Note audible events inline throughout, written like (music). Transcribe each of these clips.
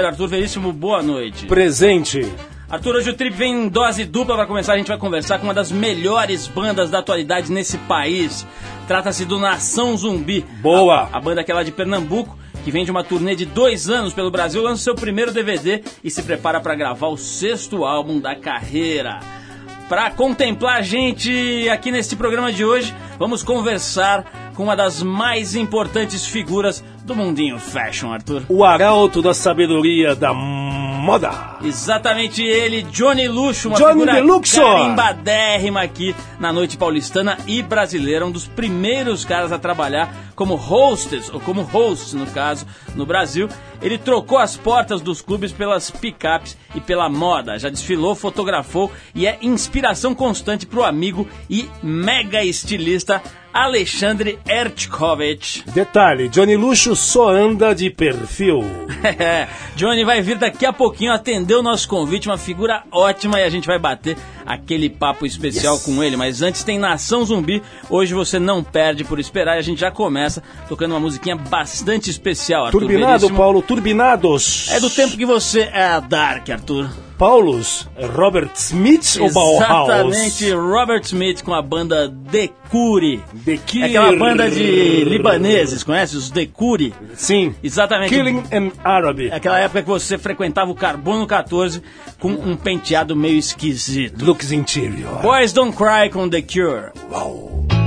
Arthur Veríssimo, boa noite. Presente. Arthur, hoje o Trip vem em dose dupla para começar. A gente vai conversar com uma das melhores bandas da atualidade nesse país. Trata-se do Nação Zumbi. Boa. A, a banda que é lá de Pernambuco, que vem de uma turnê de dois anos pelo Brasil, lança seu primeiro DVD e se prepara para gravar o sexto álbum da carreira. Para contemplar a gente aqui neste programa de hoje, vamos conversar com uma das mais importantes figuras do mundinho fashion, Arthur. O arauto da sabedoria da moda. Exatamente ele, Johnny Luxo, uma Johnny figura Deluxo. carimbadérrima aqui na noite paulistana e brasileira, um dos primeiros caras a trabalhar como hostess, ou como host no caso, no Brasil. Ele trocou as portas dos clubes pelas picapes e pela moda, já desfilou, fotografou e é inspiração constante para o amigo e mega estilista Alexandre Ertkovich. Detalhe, Johnny Luxo só anda de perfil. (laughs) É, Johnny vai vir daqui a pouquinho atender o nosso convite, uma figura ótima e a gente vai bater aquele papo especial Yes. com ele. Mas antes tem Nação Zumbi. Hoje você não perde por esperar e a gente já começa tocando uma musiquinha bastante especial, Arthur Turbinado, Veríssimo. Paulo, turbinados. É do tempo que você é dark, Arthur. Paulos, Robert Smith ou Bauhaus? Exatamente, Robert Smith com a banda The Curi. The É aquela banda de libaneses, conhece? Os The Curi. Sim. Exatamente. Killing an Arab. É aquela época que você frequentava o Carbono 14 com um penteado meio esquisito. Looks interior. Boys Don't Cry com The Cure. Uau.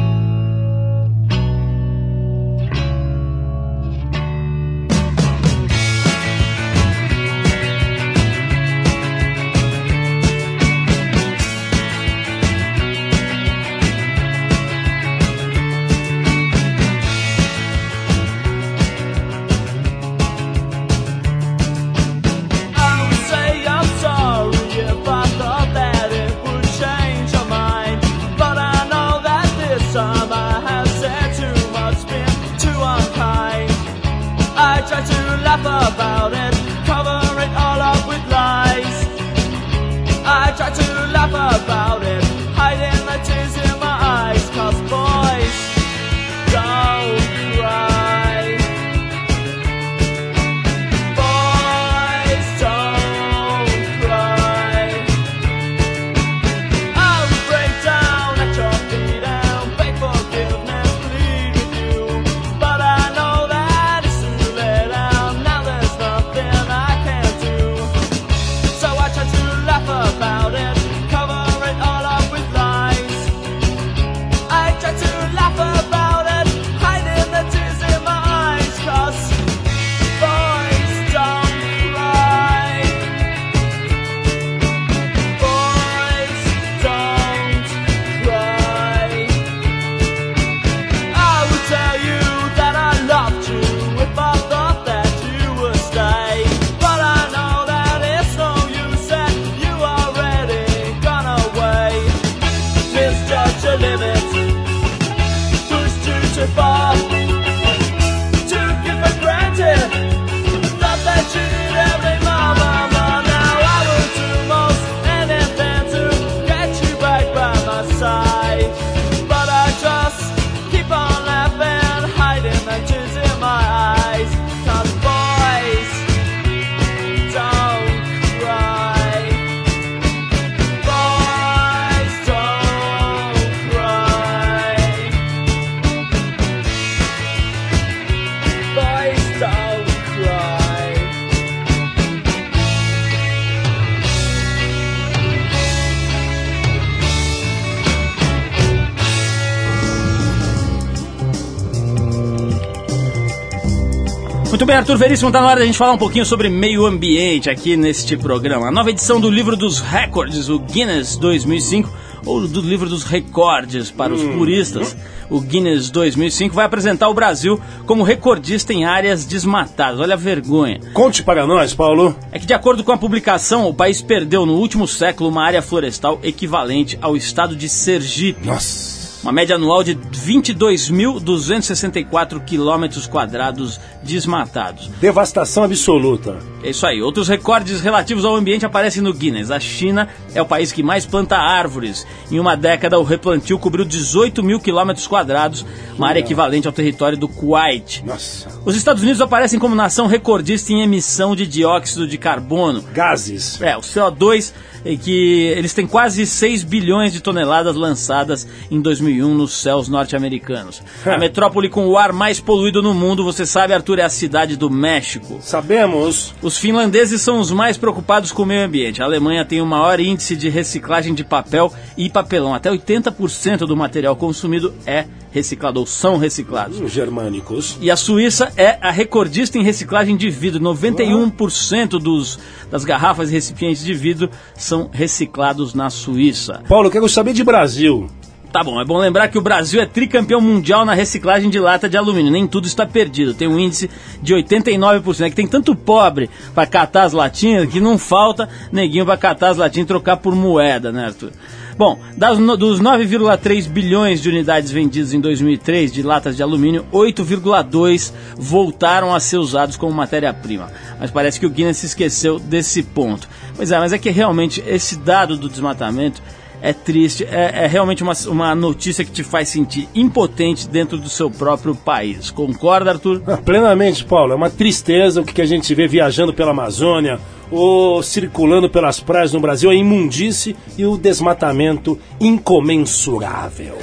Muito bem, Arthur Veríssimo, tá na hora da gente falar um pouquinho sobre meio ambiente aqui neste programa. A nova edição do livro dos recordes, o Guinness 2005, ou do livro dos recordes para os puristas, o Guinness 2005, vai apresentar o Brasil como recordista em áreas desmatadas. Olha a vergonha. Conte para nós, Paulo. É que, de acordo com a publicação, o país perdeu no último século uma área florestal equivalente ao estado de Sergipe. Nossa. Uma média anual de 22.264 quilômetros quadrados desmatados. Devastação absoluta. É isso aí. Outros recordes relativos ao ambiente aparecem no Guinness. A China é o país que mais planta árvores. Em uma década, o replantio cobriu 18 mil quilômetros quadrados, uma área equivalente ao território do Kuwait. Nossa. Os Estados Unidos aparecem como nação recordista em emissão de dióxido de carbono. Gases. É, o CO2, é que eles têm quase 6 bilhões de toneladas lançadas em 2001 nos céus norte-americanos. A metrópole com o ar mais poluído no mundo, você sabe, Arthur, é a cidade do México. Sabemos. Os finlandeses são os mais preocupados com o meio ambiente. A Alemanha tem o maior índice de reciclagem de papel e papelão. Até 80% do material consumido é reciclado ou são reciclados. Os germânicos. E a Suíça é a recordista em reciclagem de vidro. 91% dos, das garrafas e recipientes de vidro são reciclados na Suíça. Paulo, quero saber de Brasil. Tá bom, é bom lembrar que o Brasil é tricampeão mundial na reciclagem de lata de alumínio. Nem tudo está perdido. Tem um índice de 89%. É que tem tanto pobre para catar as latinhas que não falta neguinho para catar as latinhas e trocar por moeda, né, Arthur? Bom, das dos 9,3 bilhões de unidades vendidas em 2003 de latas de alumínio, 8,2 voltaram a ser usados como matéria-prima. Mas parece que o Guinness se esqueceu desse ponto. Pois é, mas é que realmente esse dado do desmatamento é triste, é, é realmente uma, uma notícia que te faz sentir impotente dentro do seu próprio país. Concorda, Arthur? Ah, Plenamente, Paulo. É uma tristeza o que a gente vê viajando pela Amazônia ou circulando pelas praias no Brasil, a imundice e o desmatamento incomensurável.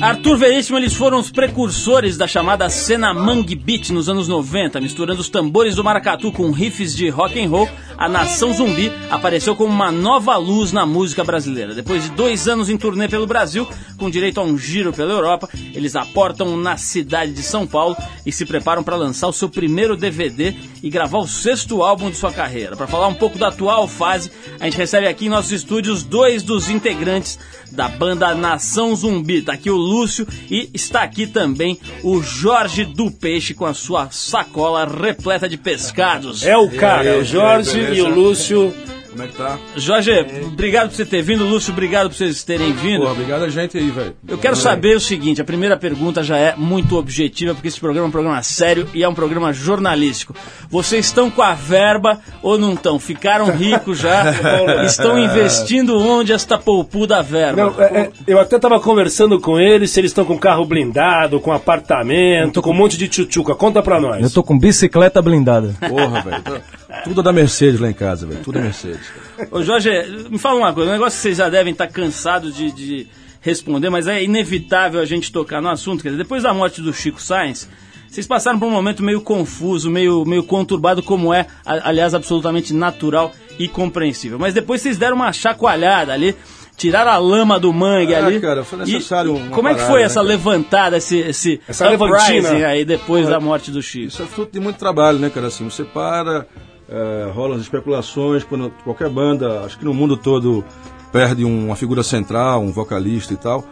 Arthur Veríssimo, eles foram os precursores da chamada cena Mangue Beat nos anos 90, misturando os tambores do maracatu com riffs de rock and roll. A Nação Zumbi apareceu como uma nova luz na música brasileira. Depois de dois anos em turnê pelo Brasil, com direito a um giro pela Europa, eles aportam na cidade de São Paulo e se preparam para lançar o seu primeiro DVD e gravar o sexto álbum de sua carreira. Para falar um pouco da atual fase, a gente recebe aqui em nossos estúdios dois dos integrantes da banda Nação Zumbi. Tá aqui o Lúcio e está aqui também o Jorge do Peixe com a sua sacola repleta de pescados. É o cara, aí, o Jorge e o Lúcio. Como é que tá? Jorge, obrigado por você ter vindo. Lúcio, obrigado por vocês terem vindo. Porra, obrigado a gente aí, velho. Eu quero saber o seguinte, a primeira pergunta já é muito objetiva, porque esse programa é um programa sério e é um programa jornalístico. Vocês estão com a verba ou não estão? Ficaram ricos já? (laughs) estão investindo onde esta poupuda verba? Não, é- é, eu até tava conversando com eles se eles estão com carro blindado, com apartamento, com um monte de tchutchuca. Conta pra nós. Eu tô com bicicleta blindada. Porra, velho. Tá- Tudo é da Mercedes lá em casa, velho. Tudo é Mercedes. (laughs) Ô Jorge, me fala uma coisa, um negócio que vocês já devem estar cansados de, de responder, mas é inevitável a gente tocar no assunto. Quer dizer, depois da morte do Chico Sainz, vocês passaram por um momento meio confuso, meio, meio conturbado, como é, aliás, absolutamente natural e compreensível. Mas depois vocês deram uma chacoalhada ali, tiraram a lama do mangue Ah, ali. cara, foi E necessário uma Como é que parada, foi né, essa levantada, esse, esse Essa uprising levantina. aí depois da morte do Chico? Isso é fruto de muito trabalho, né, cara? Assim, você para, é, rolam as especulações, quando qualquer banda, acho que no mundo todo, perde um- uma figura central, um vocalista e tal,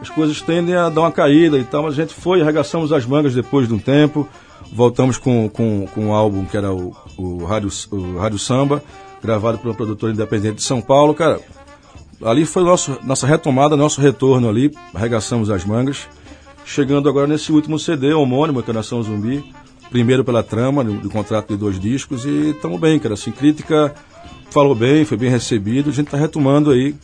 as coisas tendem a dar uma caída e tal, mas a gente foi, arregaçamos as mangas depois de um tempo, voltamos com, com, com um álbum que era o, o, Rádio, o Rádio Samba, gravado por um produtor independente de São Paulo, cara. Ali foi nosso, nossa retomada, nosso retorno ali, arregaçamos as mangas. Chegando agora nesse último CD homônimo, que é Nação Zumbi, primeiro pela trama do, contrato de dois discos, e estamos bem, cara. Assim, crítica falou bem, foi bem recebido, a gente está retomando aí,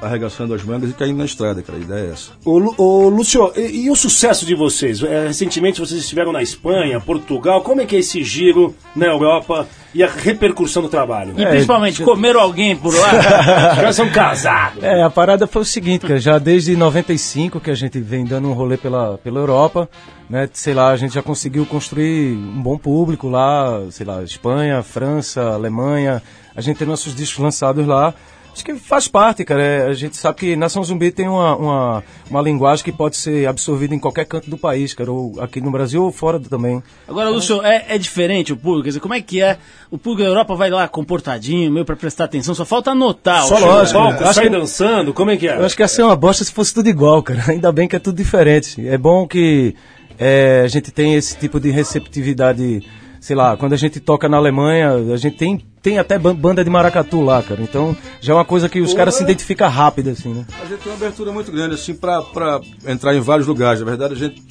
arregaçando as mangas e caindo na estrada, cara. A ideia é essa. Ô, Lu- ô, Lúcio, e, e o sucesso de vocês? É, recentemente vocês estiveram na Espanha, Portugal. Como é que é esse giro na Europa e a repercussão do trabalho? E principalmente, comeram alguém por lá? (laughs) Caras são casados. É, a parada foi o seguinte, cara, já desde 95 que a gente vem dando um rolê pela, pela Europa, né? Sei lá, a gente já conseguiu construir um bom público lá, sei lá, Espanha, França, Alemanha. A gente tem nossos discos lançados lá. Acho que faz parte, cara. É, a gente sabe que Nação Zumbi tem uma, uma, uma linguagem que pode ser absorvida em qualquer canto do país, cara, ou aqui no Brasil ou fora também. Agora, Lúcio, é, é diferente o público? Quer dizer, como é que é? O público da Europa vai lá comportadinho, meio pra prestar atenção, só falta anotar. Só lógico, palco, Acho sai que- dançando, como é que é? Eu acho que ia ser uma bosta se fosse tudo igual, cara. (laughs) Ainda bem que é tudo diferente. É bom que é, a gente tem esse tipo de receptividade, sei lá, quando a gente toca na Alemanha, a gente tem tem até ban- banda de maracatu lá, cara. Então já é uma coisa que os caras se identificam rápido, assim, né? A gente tem uma abertura muito grande, assim, pra, pra entrar em vários lugares. Na verdade, a gente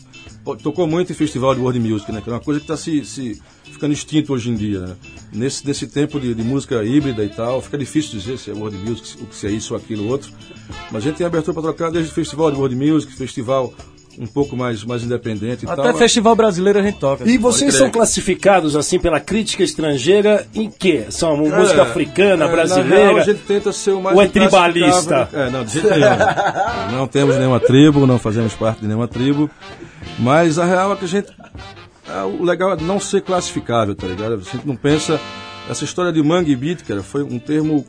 tocou muito em festival de world music, né? Que é uma coisa que está se, se ficando extinto hoje em dia, né? Nesse, nesse tempo de, de música híbrida e tal, fica difícil dizer se é world music, o que se é isso ou aquilo ou outro. Mas a gente tem abertura para trocar desde festival de world music, festival um pouco mais, mais independente e Até tal. festival brasileiro a gente toca. E vocês crer. são classificados assim pela crítica estrangeira em quê? São música africana, é, brasileira? real, a gente tenta ser o mais Ou é tribalista? É, não, de jeito nenhum. (laughs) não temos nenhuma tribo, não fazemos parte de nenhuma tribo. Mas a real é que a gente. é, o legal é não ser classificável, tá ligado? A gente não pensa. Essa história de mangue beat, cara, foi um termo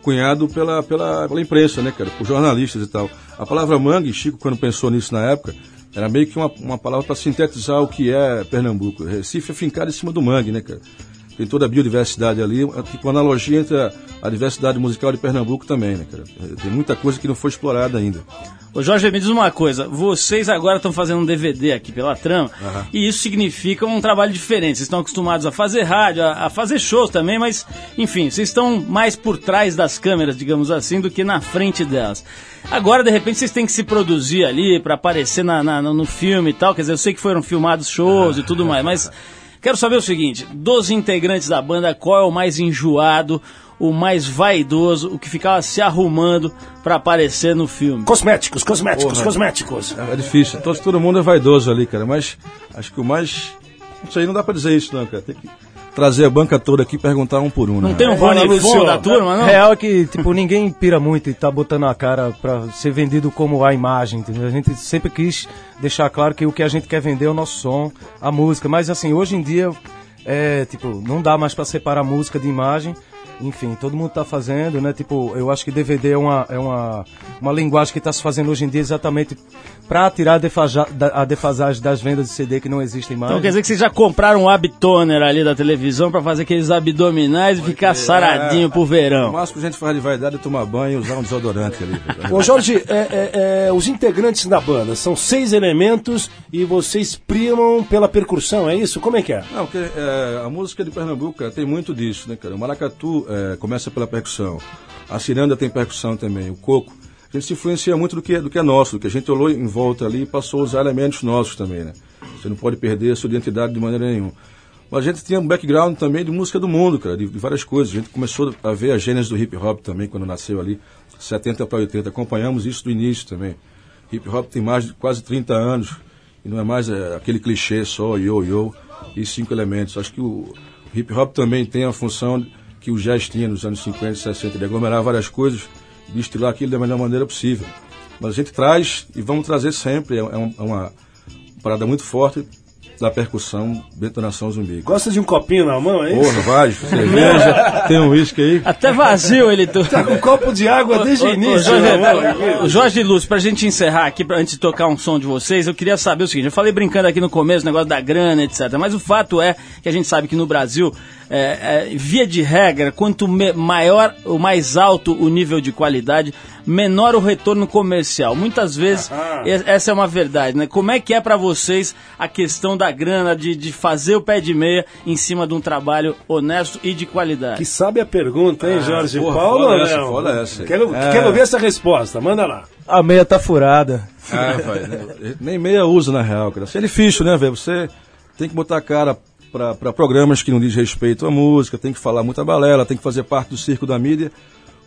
cunhado pela, pela, pela imprensa, né, cara? Por jornalistas e tal. A palavra mangue, Chico, quando pensou nisso na época, era meio que uma, uma palavra para sintetizar o que é Pernambuco. Recife é fincado em cima do mangue, né, cara? Tem toda a biodiversidade ali, é tipo analogia entre a, a diversidade musical de Pernambuco também, né, cara? Tem muita coisa que não foi explorada ainda. Ô Jorge, me diz uma coisa. Vocês agora estão fazendo um DVD aqui pela Trama e isso significa um trabalho diferente. Vocês estão acostumados a fazer rádio, a, a fazer shows também, mas enfim, vocês estão mais por trás das câmeras, digamos assim, do que na frente delas. Agora, de repente, vocês têm que se produzir ali para aparecer na, na- no filme e tal. Quer dizer, eu sei que foram filmados shows e tudo mais, mas (laughs) quero saber o seguinte: dos integrantes da banda, qual é o mais enjoado? O mais vaidoso, o que ficava se arrumando para aparecer no filme. Cosméticos, cosméticos, Porra. cosméticos. É, é difícil. Todo, todo mundo é vaidoso ali, cara, mas acho que o mais. Não sei, não dá pra dizer isso, não, cara. Tem que trazer a banca toda aqui e perguntar um por um, né? Não tem um Rony Fon Luciano. da turma, não? Real é que, tipo, ninguém pira muito e tá botando a cara pra ser vendido como a imagem, entendeu? A gente sempre quis deixar claro que o que a gente quer vender é o nosso som, a música. Mas, assim, hoje em dia, é, tipo, não dá mais pra separar música de imagem. Enfim, todo mundo tá fazendo, né? Tipo, eu acho que DVD é uma, é uma, uma linguagem que tá se fazendo hoje em dia exatamente pra tirar a, defaja- a defasagem das vendas de CD que não existem mais. Então quer dizer que vocês já compraram um abtoner ali da televisão pra fazer aqueles abdominais e ficar saradinho pro O verão. máximo que a gente faz de vaidade é tomar banho e usar um desodorante ali. Ô Jorge, é, é, é, os integrantes da banda são seis elementos e vocês primam pela percussão, é isso? Como é que é? Não, porque é, a música de Pernambuco cara, tem muito disso, né, cara? O maracatu é, começa pela percussão. A ciranda tem percussão também, o coco. A gente se influencia muito do que, é- do que é nosso, do que a gente olhou em volta ali e passou a usar elementos nossos também, né? Você não pode perder a sua identidade de maneira nenhuma. Mas a gente tinha um background também de música do mundo, cara, de, de várias coisas. A gente começou a ver a gênese do hip hop também, quando nasceu ali, 70 para 80. Acompanhamos isso do início também. Hip hop tem mais de quase 30 anos e não é mais é, aquele clichê só yo-yo e cinco elementos. Acho que o hip hop também tem a função que o jazz tinha nos anos 50 e 60, de aglomerar várias coisas e destilar aquilo da melhor maneira possível. Mas a gente traz e vamos trazer sempre, é, é um- é uma parada muito forte da percussão dentro da Nação Zumbi. Gosta de um copinho na mão, é isso? Porra, vai, cerveja, (laughs) tem um uísque aí. Até vazio ele... Tu... Tá com um copo de água desde o início. Jorge, né, mano? ô, Jorge Lúcio, pra gente encerrar aqui, pra, antes de tocar um som de vocês, eu queria saber o seguinte: eu falei brincando aqui no começo, o negócio da grana, etc. Mas o fato é que a gente sabe que no Brasil, é, é, via de regra, quanto me- maior ou mais alto o nível de qualidade, menor o retorno comercial. Muitas vezes, essa é uma verdade, né? Como é que é pra vocês a questão da grana, de, de fazer o pé de meia em cima de um trabalho honesto e de qualidade? Que sabe a pergunta, hein, Jorge porra, Paulo? foda ou essa, essa. Quero, É. quero ver essa resposta, manda lá. A meia tá furada. Ah, vai, né? Nem meia usa na real, cara. É difícil, né, velho? Você tem que botar a cara pra, pra programas que não diz respeito à música, tem que falar muita balela, tem que fazer parte do circo da mídia.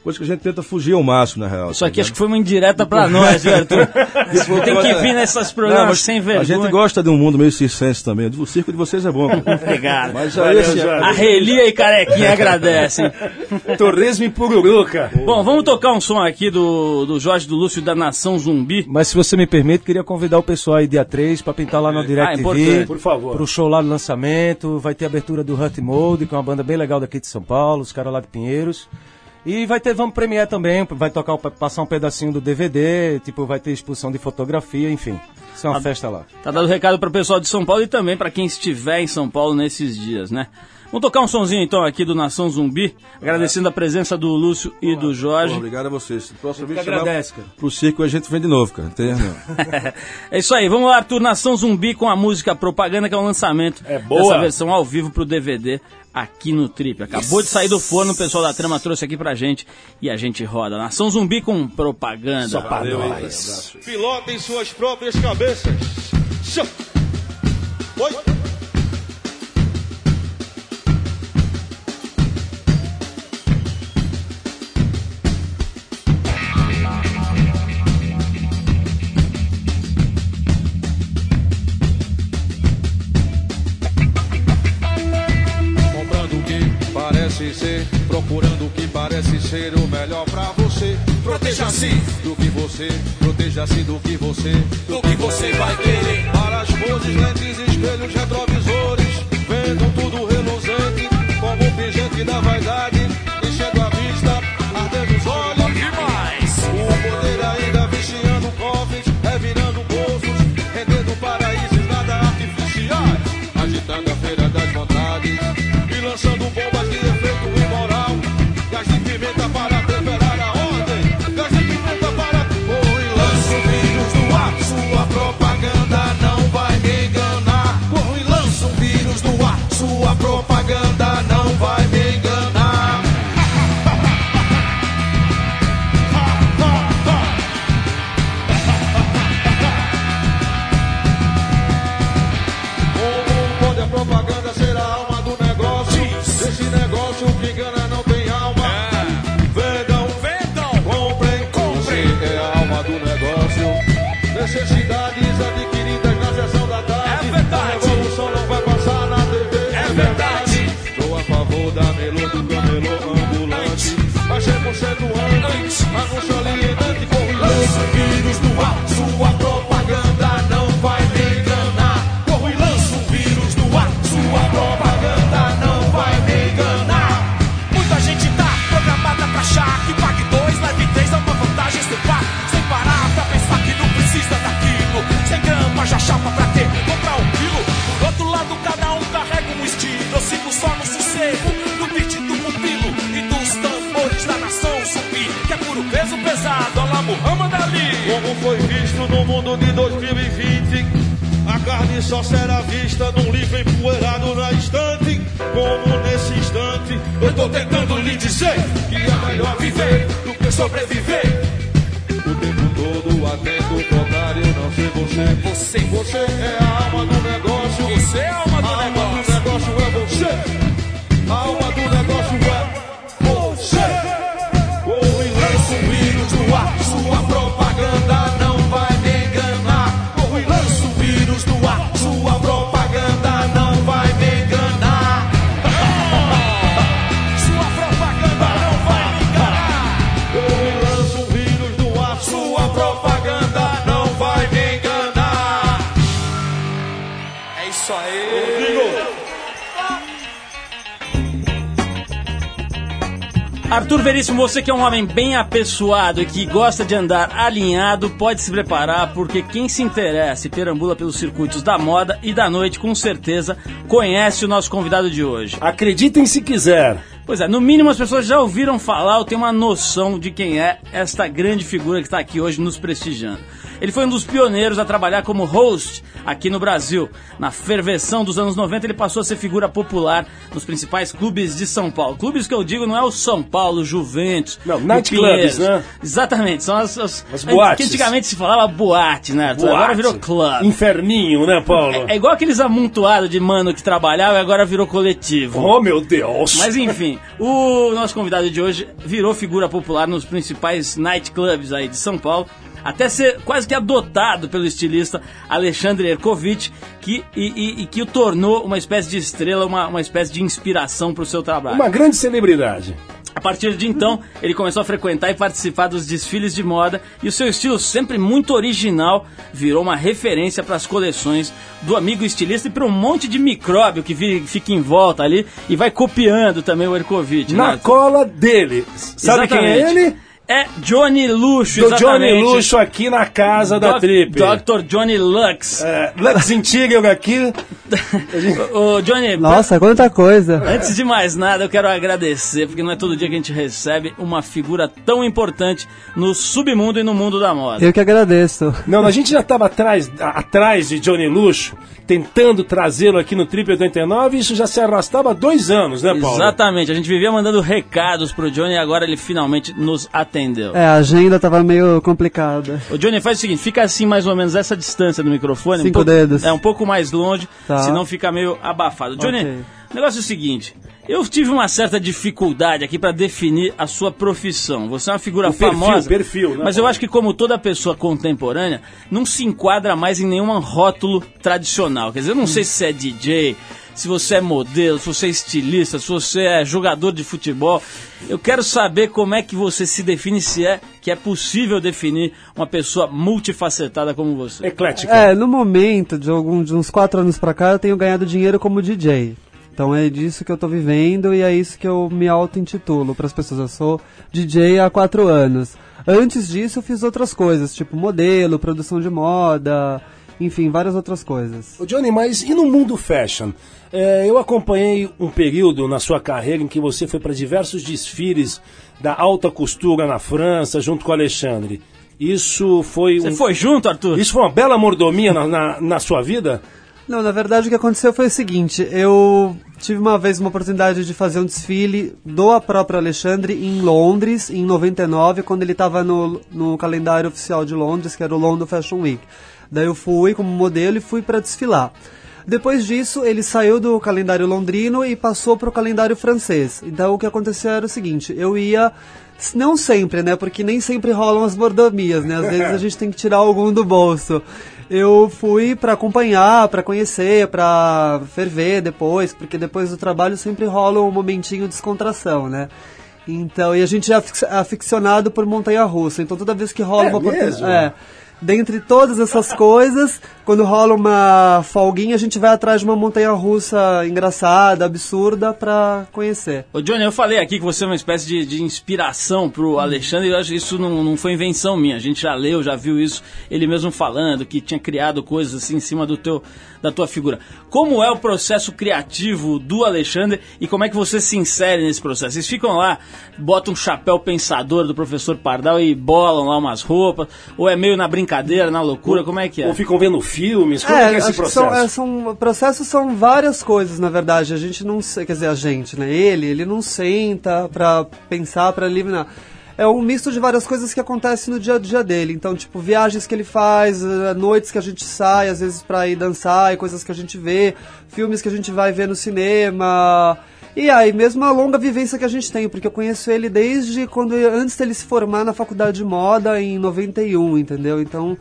Coisa que a gente tenta fugir ao máximo, na real. Isso aqui acho que foi uma indireta pra nós, viu, Arthur? (laughs) Tem que vir nesses programas Não, sem A vergonha. gente gosta de um mundo meio circense também. O circo de vocês é bom. Obrigado. Mas aí, Valeu, assim. A Relia e Carequinha agradecem. (laughs) Torresmo e Pururuca. Bom, vamos tocar um som aqui do, do Jorge do Lúcio da Nação Zumbi. Mas se você me permite, queria convidar o pessoal aí dia 3 pra pintar lá no Direct Ah, TV. Por favor. Pro show lá do lançamento. Vai ter abertura do Hut Mode, que é uma banda bem legal daqui de São Paulo, os caras lá de Pinheiros. E vai ter Vamos Premiere também, vai tocar, passar um pedacinho do DVD, tipo, vai ter exposição de fotografia, enfim. Isso é uma festa lá. Tá dado recado para o pessoal de São Paulo e também para quem estiver em São Paulo nesses dias, né? Vamos tocar um sonzinho então aqui do Nação Zumbi, agradecendo a presença do Lúcio e do Jorge. Pô, obrigado a vocês. Que chamar agradece, cara. Pro circo a gente vem de novo, cara. Tem, (laughs) é isso aí, vamos lá, Arthur, Nação Zumbi com a música Propaganda, que é um lançamento É boa. dessa versão ao vivo pro DVD aqui no Trip. Acabou de sair do forno, o pessoal da trama trouxe aqui pra gente e a gente roda. Nação Zumbi com propaganda. Só pra Valeu, nós. Pilotem suas próprias cabeças. Oi. Ser, procurando o que parece ser o melhor pra você. Proteja-se do que você, proteja-se do que você, do que você vai querer. Para as poses, lentes, espelhos, retrovisores, vendam tudo reluzente, como um pingente da vaidade, antes, anúncio Veríssimo, você que é um homem bem apessoado e que gosta de andar alinhado, pode se preparar, porque quem se interessa e perambula pelos circuitos da moda e da noite, com certeza, conhece o nosso convidado de hoje. Acreditem se quiser. Pois é, no mínimo as pessoas já ouviram falar ou têm uma noção de quem é esta grande figura que está aqui hoje nos prestigiando. Ele foi um dos pioneiros a trabalhar como host aqui no Brasil. Na ferveção dos anos 90, ele passou a ser figura popular nos principais clubes de São Paulo. Clubes que eu digo não é o São Paulo, Juventus. Não, nightclubs, né? Exatamente, são as, as, As boates. Que antigamente se falava boate, né? Arthur? Agora Boate. virou club. Inferninho, né, Paulo? É igual aqueles amontoados de mano que trabalhava e agora virou coletivo. Oh, meu Deus. Mas enfim, o nosso convidado de hoje virou figura popular nos principais nightclubs aí de São Paulo, até ser quase que adotado pelo estilista Alexandre Erkovitch, que, e, e- e que o tornou uma espécie de estrela, uma, uma espécie de inspiração para o seu trabalho. Uma grande celebridade. A partir de então, ele começou a frequentar e participar dos desfiles de moda e o seu estilo, sempre muito original, virou uma referência para as coleções do amigo estilista e para um monte de micróbio que fica em volta ali e vai copiando também o Erkovitch. né, Na Arthur? cola dele. Sabe quem é Exatamente. ele? É Johnny Luxo, Do Johnny exatamente. Luxo aqui na casa da Doc- Trip. Dr. Johnny Lux. É, Lux Interior aqui. (laughs) Ô, Johnny, Nossa, quanta coisa. Antes de mais nada, eu quero agradecer, porque não é todo dia que a gente recebe uma figura tão importante no submundo e no mundo da moda. Eu que agradeço. Não, a gente já estava atrás, atrás de Johnny Luxo, tentando trazê-lo aqui no Trip 89, e isso já se arrastava há dois anos, né, Paulo? Exatamente, a gente vivia mandando recados pro Johnny e agora ele finalmente nos atendeu. É, a agenda tava meio complicada. O Johnny faz o seguinte, fica assim mais ou menos essa distância do microfone. Cinco um pouco- dedos. É, um pouco mais longe, Tá. senão fica meio abafado. Johnny, Ok. o negócio é o seguinte, eu tive uma certa dificuldade aqui pra definir a sua profissão. Você é uma figura O perfil, famosa, perfil, né, mas eu acho que como toda pessoa contemporânea, não se enquadra mais em nenhum rótulo tradicional. Quer dizer, eu não sei se você é DJ, se você é modelo, se você é estilista, se você é jogador de futebol. Eu quero saber como é que você se define, se é que é possível definir uma pessoa multifacetada como você. Eclética. É, no momento, de, algum, de uns quatro anos pra cá, eu tenho ganhado dinheiro como DJ. Então é disso que eu tô vivendo e é isso que eu me auto-intitulo pras pessoas. Eu sou DJ há quatro anos. Antes disso, eu fiz outras coisas, tipo modelo, produção de moda, enfim, várias outras coisas. Ô, Johnny, mas e no mundo fashion? É, eu acompanhei um período na sua carreira em que você foi para diversos desfiles da alta costura na França, junto com o Alexandre. Isso foi Você um- foi junto, Arthur? Isso foi uma bela mordomia na, na, na sua vida? Não, na verdade o que aconteceu foi o seguinte, eu tive uma vez uma oportunidade de fazer um desfile do próprio Alexandre em Londres, em 99, quando ele estava no, no calendário oficial de Londres, que era o London Fashion Week. Daí eu fui como modelo e fui para desfilar. Depois disso, ele saiu do calendário londrino e passou para o calendário francês. Então o que aconteceu era o seguinte, eu ia não sempre, né? Porque nem sempre rolam as mordomias, né? Às vezes a gente tem que tirar algum do bolso. Eu fui para acompanhar, para conhecer, para ferver depois, porque depois do trabalho sempre rola um momentinho de descontração, né? Então, e a gente é aficionado por montanha-russa, então toda vez que rola É uma mesmo? É. Dentre todas essas coisas, quando rola uma folguinha, a gente vai atrás de uma montanha-russa engraçada, absurda, pra conhecer. Ô Johnny, eu falei aqui que você é uma espécie de, de inspiração pro Alexandre, eu acho que isso não, não foi invenção minha. A gente já leu, já viu isso, ele mesmo falando, que tinha criado coisas assim em cima do teu, da tua figura. Como é o processo criativo do Alexandre e como é que você se insere nesse processo? Vocês ficam lá, botam um chapéu pensador do professor Pardal e bolam lá umas roupas, ou é meio na brincadeira, na loucura, como é que é? Ou ficam vendo filmes? Como é, que é esse acho que processo? São, é, são, processos são várias coisas, na verdade. A gente não, se- quer dizer, a gente, né? Ele, ele não senta pra pensar, pra eliminar. É um misto de várias coisas que acontecem no dia a dia dele. Então, tipo, viagens que ele faz, eh, noites que a gente sai, às vezes pra ir dançar, e coisas que a gente vê, filmes que a gente vai ver no cinema. E aí, mesmo a longa vivência que a gente tem, porque eu conheço ele desde quando antes dele se formar na faculdade de moda em 91, entendeu? Então,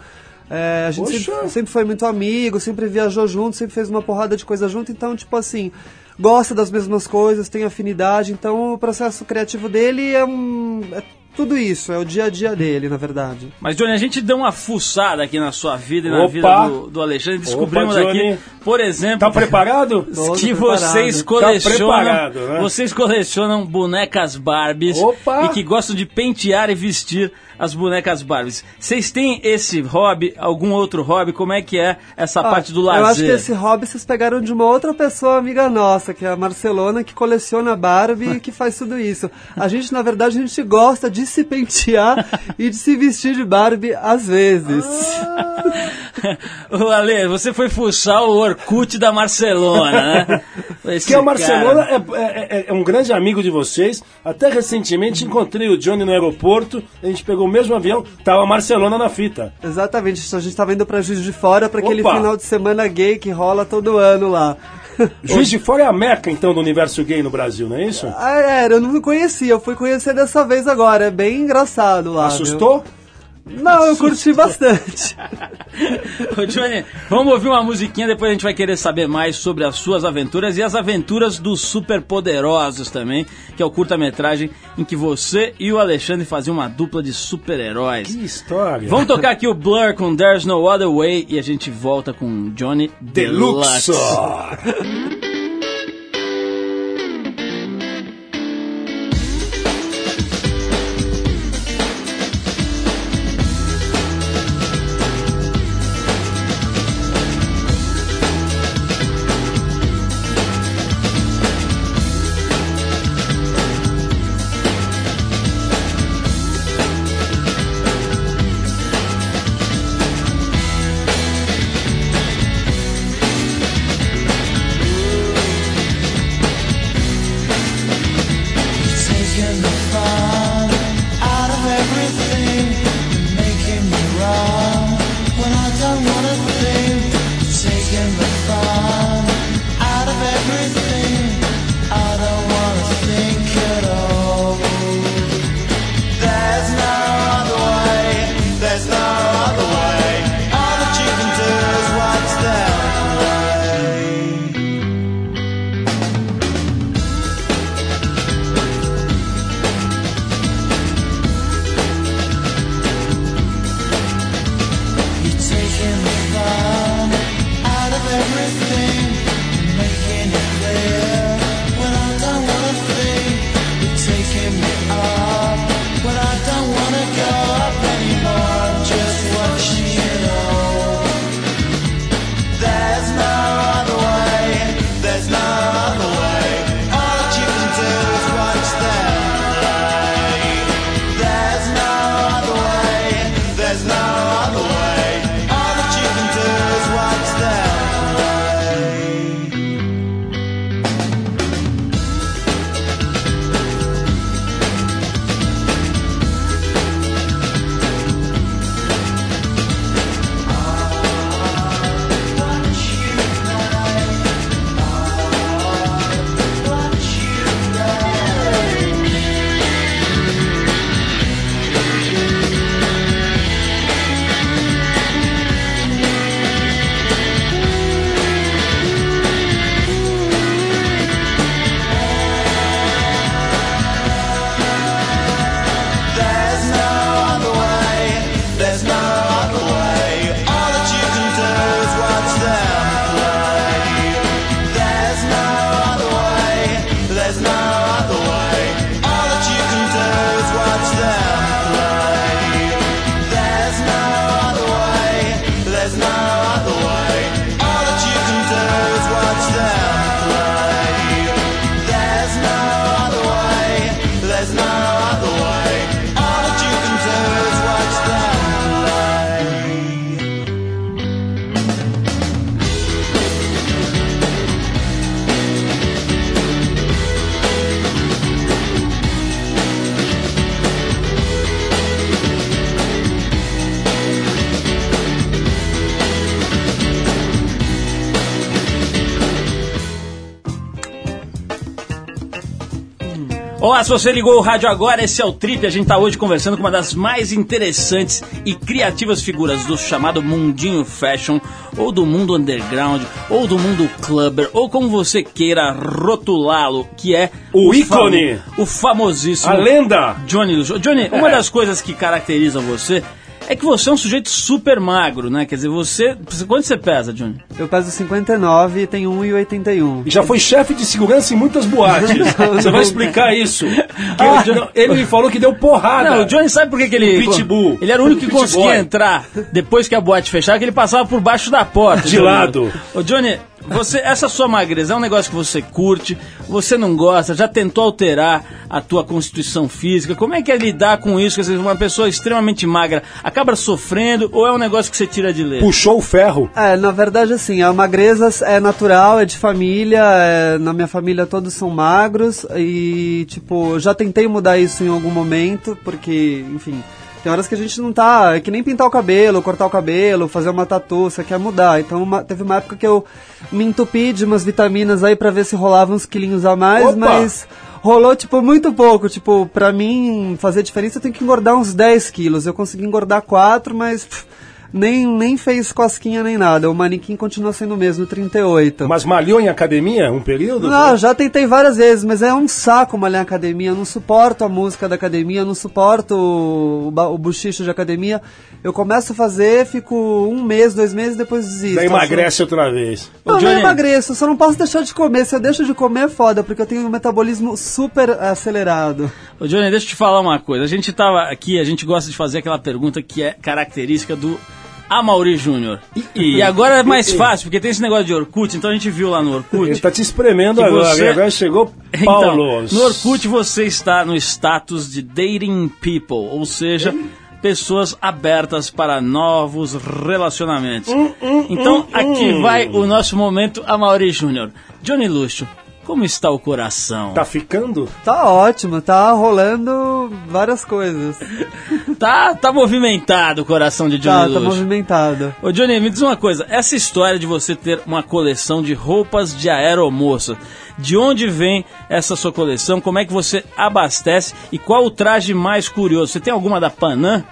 é, a gente sempre, sempre foi muito amigo, sempre viajou junto, sempre fez uma porrada de coisa junto, então, tipo assim, gosta das mesmas coisas, tem afinidade, então o processo criativo dele é um. É tudo isso, é o dia a dia dele, na verdade. Mas, Johnny, a gente deu uma fuçada aqui na sua vida e na Opa! vida do, do Alexandre. Descobrimos Opa, aqui, por exemplo, Tá preparado? (laughs) Que vocês Tá colecionam, preparado, né? vocês colecionam bonecas Barbies Opa! e que gostam de pentear e vestir as bonecas Barbies. Vocês têm esse hobby, algum outro hobby? Como é que é essa Ah, parte do lazer? Eu acho que esse hobby vocês pegaram de uma outra pessoa amiga nossa, que é a Marcelona, que coleciona Barbie e que faz tudo isso. A gente, na verdade, a gente gosta de se pentear (laughs) e de se vestir de Barbie às vezes. (laughs) Ô, Ale, você foi fuçar o Orkut da Marcelona, né? (laughs) Esse Que é o Marcelona cara. é, é- é- é um grande amigo de vocês. Até recentemente encontrei o Johnny no aeroporto. A gente pegou o mesmo avião, tava a Marcelona na fita. Exatamente, a gente tava indo pra Juiz de Fora para aquele final de semana gay que rola todo ano lá. (laughs) Juiz de Fora é a meca, então, do universo gay no Brasil, não é isso? Ah, era, eu não conhecia, eu fui conhecer dessa vez agora, é bem engraçado lá. Assustou? viu? Não, eu curti bastante. (laughs) Ô, Johnny, vamos ouvir uma musiquinha, depois a gente vai querer saber mais sobre as suas aventuras e as aventuras dos superpoderosos também, que é o curta-metragem em que você e o Alexandre faziam uma dupla de super-heróis. Que história. Vamos tocar aqui o Blur com There's No Other Way e a gente volta com Johnny Deluxe. Deluxe. (laughs) se você ligou o rádio agora, esse é o Trip. A gente tá hoje conversando com uma das mais interessantes e criativas figuras do chamado mundinho fashion, ou do mundo underground, ou do mundo clubber, ou como você queira rotulá-lo, que é O ícone. famo- o famosíssimo A lenda. Johnny. Johnny, uma das coisas que caracteriza você é que você é um sujeito super magro, né? Quer dizer, você. Quanto você pesa, Johnny? Eu peso 59 e tenho 1,81. E já foi chefe de segurança em muitas boates. (laughs) Você vai explicar isso. (laughs) Que ele, ele me falou que deu porrada. Não, o Johnny sabe por que, que ele. No Pitbull. Ele era o único que conseguia entrar depois que a boate fechava, que ele passava por baixo da porta. De Johnny. lado. Ô, Johnny, você, essa sua magreza é um negócio que você curte, você não gosta, já tentou alterar a tua constituição física. Como é que é lidar com isso? Quer dizer, uma pessoa extremamente magra acaba sofrendo ou é um negócio que você tira de letra? Puxou o ferro. É, na verdade, assim, a magreza é natural, é de família, é- na minha família todos são magros e, tipo, já tentei mudar isso em algum momento, porque, enfim, tem horas que a gente não tá, é que nem pintar o cabelo, cortar o cabelo, fazer uma tatu, você quer mudar. Então, uma- teve uma época que eu me entupi de umas vitaminas aí pra ver se rolava uns quilinhos a mais, Opa! mas rolou, tipo, muito pouco. Tipo, pra mim fazer diferença eu tenho que engordar uns 10 quilos. Eu consegui engordar 4, mas pff, nem, nem fez cosquinha nem nada. O manequim continua sendo o mesmo, 38. Mas malhou em academia um período? Não, já tentei várias vezes, mas é um saco malhar em academia. Eu não suporto a música da academia, eu não suporto o, o buchicho de academia. Eu começo a fazer, fico um mês, dois meses, depois desisto. Daí emagrece outra vez. Não, Ô, não Johnny. emagreço, só não posso deixar de comer. Se eu deixo de comer é foda, porque eu tenho um metabolismo super acelerado. Ô, Johnny, deixa eu te falar uma coisa. A gente tava aqui, a gente gosta de fazer aquela pergunta que é característica do Amaury Júnior. E, agora é mais fácil, porque tem esse negócio de Orkut, então a gente viu lá no Orkut. Ele tá te espremendo agora. você- Agora chegou (laughs) Então, Paulo. no Orkut você está no status de dating people, ou seja, pessoas abertas para novos relacionamentos. então aqui vai o nosso momento Amaury Júnior. Johnny Luxo, como está o coração? Tá ficando? Tá ótimo, tá rolando várias coisas. (laughs) Tá, tá movimentado o coração de Johnny Tá, tá movimentado. Ô Johnny, me diz uma coisa, essa história de você ter uma coleção de roupas de aeromoça, de onde vem essa sua coleção? Como é que você abastece e qual o traje mais curioso? Você tem alguma da Panam?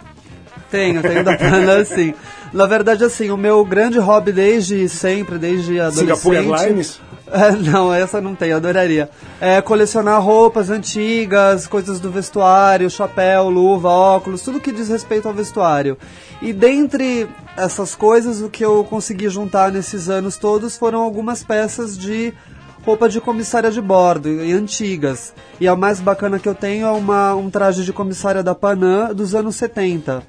Tenho, tenho da Pana, assim. (laughs) Na verdade, assim, o meu grande hobby desde sempre, desde adolescente... Singapore Airlines? (laughs) É, não, essa não tem, eu adoraria. É, colecionar roupas antigas, coisas do vestuário, chapéu, luva, óculos, tudo que diz respeito ao vestuário. E dentre essas coisas, o que eu consegui juntar nesses anos todos foram algumas peças de roupa de comissária de bordo, e antigas. E a mais bacana que eu tenho é uma, um traje de comissária da Panam dos anos 70.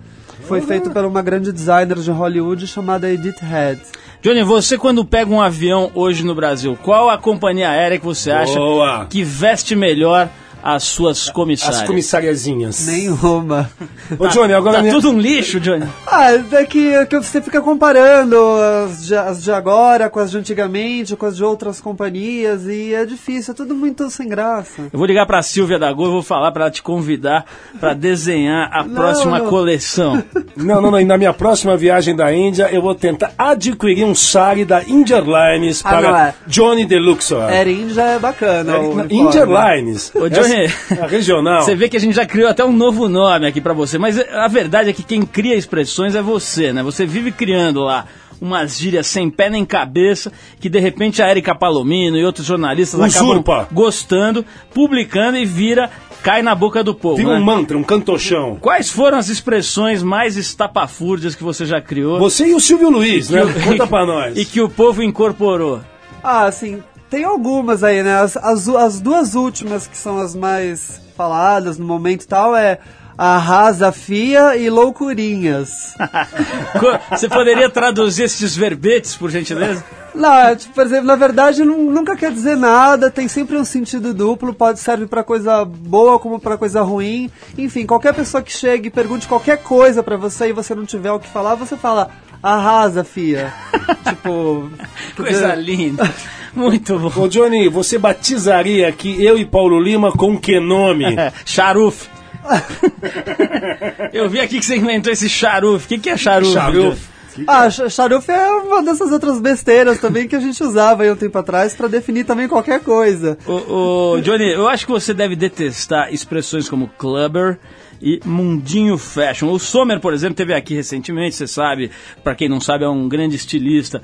Foi feito por uma grande designer de Hollywood chamada Edith Head. Johnny, você quando pega um avião hoje no Brasil, qual a companhia aérea que você acha Boa. que veste melhor as suas comissárias? As comissariazinhas. Nenhuma. Ô, Johnny, agora Tá minha- tudo um lixo, Johnny. Ah, é que, é que você fica comparando as de, as de agora com as de antigamente, com as de outras companhias, e é difícil, é tudo muito sem graça. Eu vou ligar pra Silvia da Gol e vou falar pra ela te convidar pra desenhar a próxima não. coleção. (laughs) Não, não, não. E na minha próxima viagem da Índia, eu vou tentar adquirir um sari da India Airlines Ah, não para é. Johnny Deluxe. Air India é bacana. uniforme. India Airlines. Ô, Johnny, É a regional. (laughs) Você vê que a gente já criou até um novo nome aqui pra você, mas a verdade é que quem cria expressões é você, né? Você vive criando lá umas gírias sem pé nem cabeça, que de repente a Erika Palomino e outros jornalistas Usurpa. acabam gostando, publicando e vira, cai na boca do povo. Vira né? um mantra, um cantochão. Quais foram as expressões mais estapafúrdias que você já criou? Você e o Silvio Luiz, né? Conta pra (laughs) nós. E que o povo incorporou. Ah, assim, tem algumas aí, né? As, as, as duas últimas que são as mais faladas no momento e tal é Arrasa Fia e Loucurinhas. (laughs) Você poderia traduzir esses verbetes, por gentileza? Não, é, tipo, por exemplo, na verdade nu- nunca quer dizer nada, tem sempre um sentido duplo, pode servir pra coisa boa como pra coisa ruim. Enfim, qualquer pessoa que chegue e pergunte qualquer coisa pra você e você não tiver o que falar, você fala arrasa, fia. (laughs) tipo, Coisa linda. (laughs) Muito bom. Ô, Johnny, você batizaria aqui eu e Paulo Lima com que nome? É, (laughs) Charuf. (laughs) Eu vi aqui que você inventou esse charuf. O que, que é charuf? Charuf. Ah, cha- charuf é uma dessas outras besteiras também que a gente usava aí um tempo atrás pra definir também qualquer coisa. Ô, ô, Johnny, eu acho que você deve detestar expressões como clubber e mundinho fashion. O Sommer, por exemplo, teve aqui recentemente, você sabe, pra quem não sabe, é um grande estilista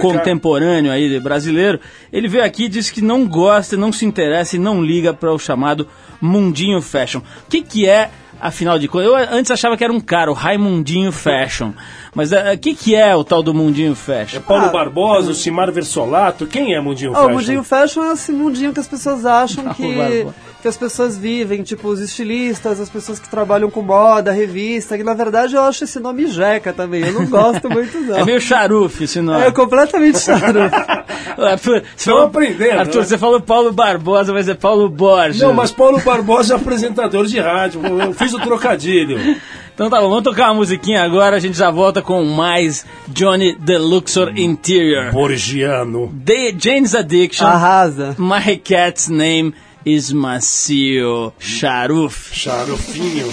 contemporâneo aí brasileiro. Ele veio aqui e disse que não gosta, não se interessa e não liga para o chamado mundinho fashion. O que que é Afinal de contas, eu antes achava que era um cara, o Raimundinho Fashion. Mas o que, que é o tal do Mundinho Fashion? Paulo Ah, Barbosa, o Simar Versolato, quem é Mundinho Fashion? o mundinho fashion é esse mundinho que as pessoas acham Não, que, que as pessoas vivem, tipo os estilistas, as pessoas que trabalham com moda, revista, que na verdade eu acho esse nome jeca também, eu não (laughs) gosto muito não. É meio charuf esse nome. É completamente. (laughs) Arthur, você Estão falou, aprendendo, Arthur, né? você falou Paulo Barbosa, mas é Paulo Borges. Não, mas Paulo Barbosa é apresentador de rádio. Eu fiz o trocadilho. Então tá bom, vamos tocar uma musiquinha agora, a gente já volta com mais Johnny The Luxor Interior. Borgiano. The Jane's Addiction. Arrasa. My cat's name is Macio Charuf. Charufinho.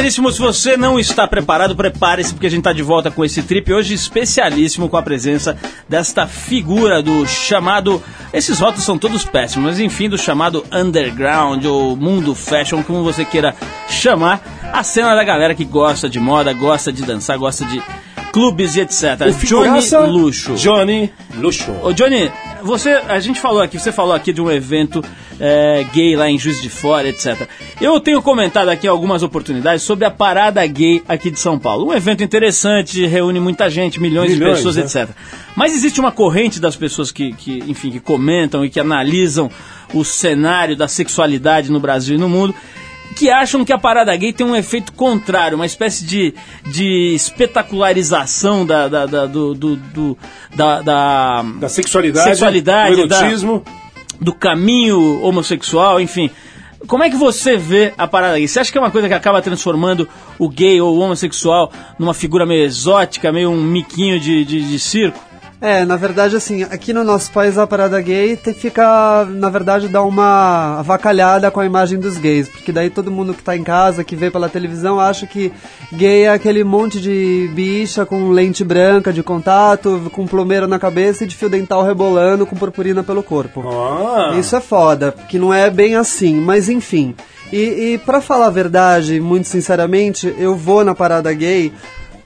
Arthur Veríssimo, se você não está preparado, prepare-se porque a gente está de volta com esse trip hoje especialíssimo com a presença desta figura do chamado. Esses rótulos são todos péssimos, mas enfim, do chamado underground ou mundo fashion, como você queira chamar, a cena da galera que gosta de moda, gosta de dançar, gosta de clubes e etc. O Johnny Luxo. Johnny Luxo. Ô Johnny, você, a gente falou aqui, você falou aqui de um evento é, gay lá em Juiz de Fora, etc. Eu tenho comentado aqui algumas oportunidades sobre a parada gay aqui de São Paulo. Um evento interessante, reúne muita gente, milhões, Milhões, de pessoas, né? etc. Mas existe uma corrente das pessoas que, que, enfim, que comentam e que analisam o cenário da sexualidade no Brasil e no mundo que acham que a parada gay tem um efeito contrário, uma espécie de, de espetacularização da, da, da- do, do- do- da- da- Da sexualidade, Sexualidade, do erotismo. do caminho homossexual, enfim. Como é que você vê a parada gay? Você acha que é uma coisa que acaba transformando o gay ou o homossexual numa figura meio exótica, meio um miquinho de, de, de circo? É, na verdade, assim, aqui no nosso país a parada gay te- fica, na verdade, dá uma avacalhada com a imagem dos gays, porque daí todo mundo que tá em casa, que vê pela televisão, acha que gay é aquele monte de bicha com lente branca de contato, com plumeiro na cabeça e de fio dental rebolando com purpurina pelo corpo. Ah, Isso é foda, que não é bem assim, mas enfim. E, e para falar a verdade, muito sinceramente, eu vou na parada gay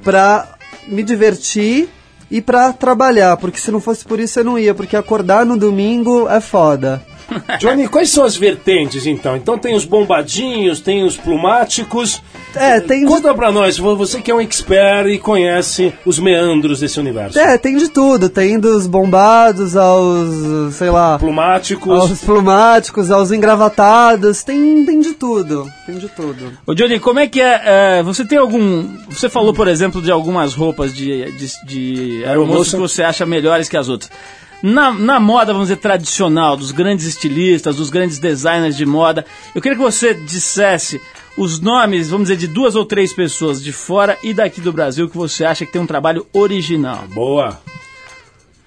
pra me divertir e pra trabalhar, porque se não fosse por isso eu não ia, porque acordar no domingo é foda. (laughs) Johnny, quais são as vertentes então? Então tem os bombadinhos, tem os plumáticos. É, tem de, Conta pra nós, vo- você que é um expert e conhece os meandros desse universo. é, tem de tudo, tem dos bombados aos, sei lá, Plumáticos. aos plumáticos, aos engravatados, tem, tem de tudo, tem de tudo. Ô Johnny, como é que é, é, Você tem algum. Você falou, por exemplo, de algumas roupas de, de, de aeromoças que você acha melhores que as outras. Na, na moda, vamos dizer, tradicional, dos grandes estilistas, dos grandes designers de moda, eu queria que você dissesse os nomes, vamos dizer, de duas ou três pessoas de fora e daqui do Brasil que você acha que tem um trabalho original. Boa.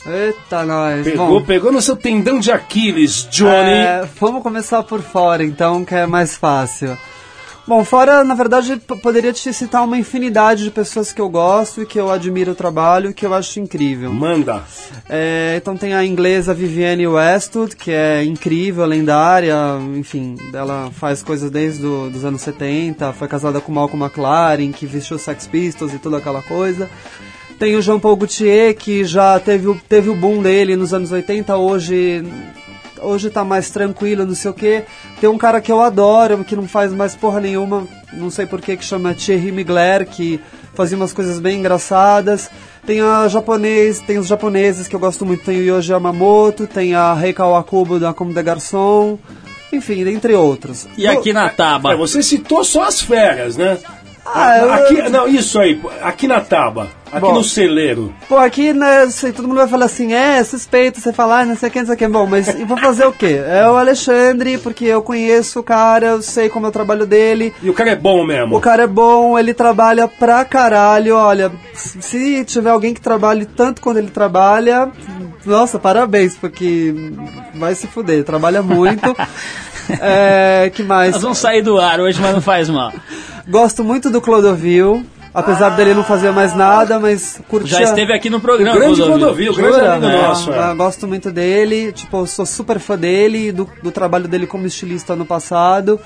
Eita, nós. Pegou, Bom, pegou no seu tendão de Aquiles, Johnny. É, vamos começar por fora, então, que é mais fácil. Bom, fora, na verdade, poderia te citar uma infinidade de pessoas que eu gosto e que eu admiro o trabalho e que eu acho incrível. Manda. É, então tem a inglesa Vivienne Westwood, que é incrível, lendária, enfim, ela faz coisas desde do, dos anos 70, foi casada com Malcolm McLaren, que vestiu Sex Pistols e toda aquela coisa. Tem o Jean Paul Gaultier, que já teve, o- teve o boom dele nos anos 80, hoje hoje tá mais tranquilo, não sei o que. Tem um cara que eu adoro, que não faz mais porra nenhuma, não sei por que, que chama Thierry Mugler, que fazia umas coisas bem engraçadas. Tem a japonês, tem os japoneses que eu gosto muito, tem o Yoji Yamamoto, tem a Rei Kawakubo da Como de Garçom, enfim, dentre outros. E aqui na Taba? É, você citou só as férias, né? Ah, eu- aqui, não, isso aí, aqui na Taba, aqui Bom. no celeiro. Pô, aqui, né, sei, todo mundo vai falar assim, é, suspeito, você falar, não sei o que, não sei o que. Bom, mas eu vou fazer o quê? É o Alexandre, porque eu conheço o cara, eu sei como é o trabalho dele. E o cara é bom mesmo. O cara é bom, ele trabalha pra caralho. Olha, se tiver alguém que trabalhe tanto quanto ele trabalha, nossa, parabéns, porque vai se fuder, trabalha muito. (laughs) É, que mais? Nós vamos sair do ar hoje, mas não faz mal. Gosto muito do Clodovil, apesar dele não fazer mais nada, mas curtia... Já esteve aqui no programa. O grande Clodovil. Clodovil, grande Jura? amigo nosso. é. Gosto muito dele, tipo, sou super fã dele, do, do trabalho dele como estilista no passado.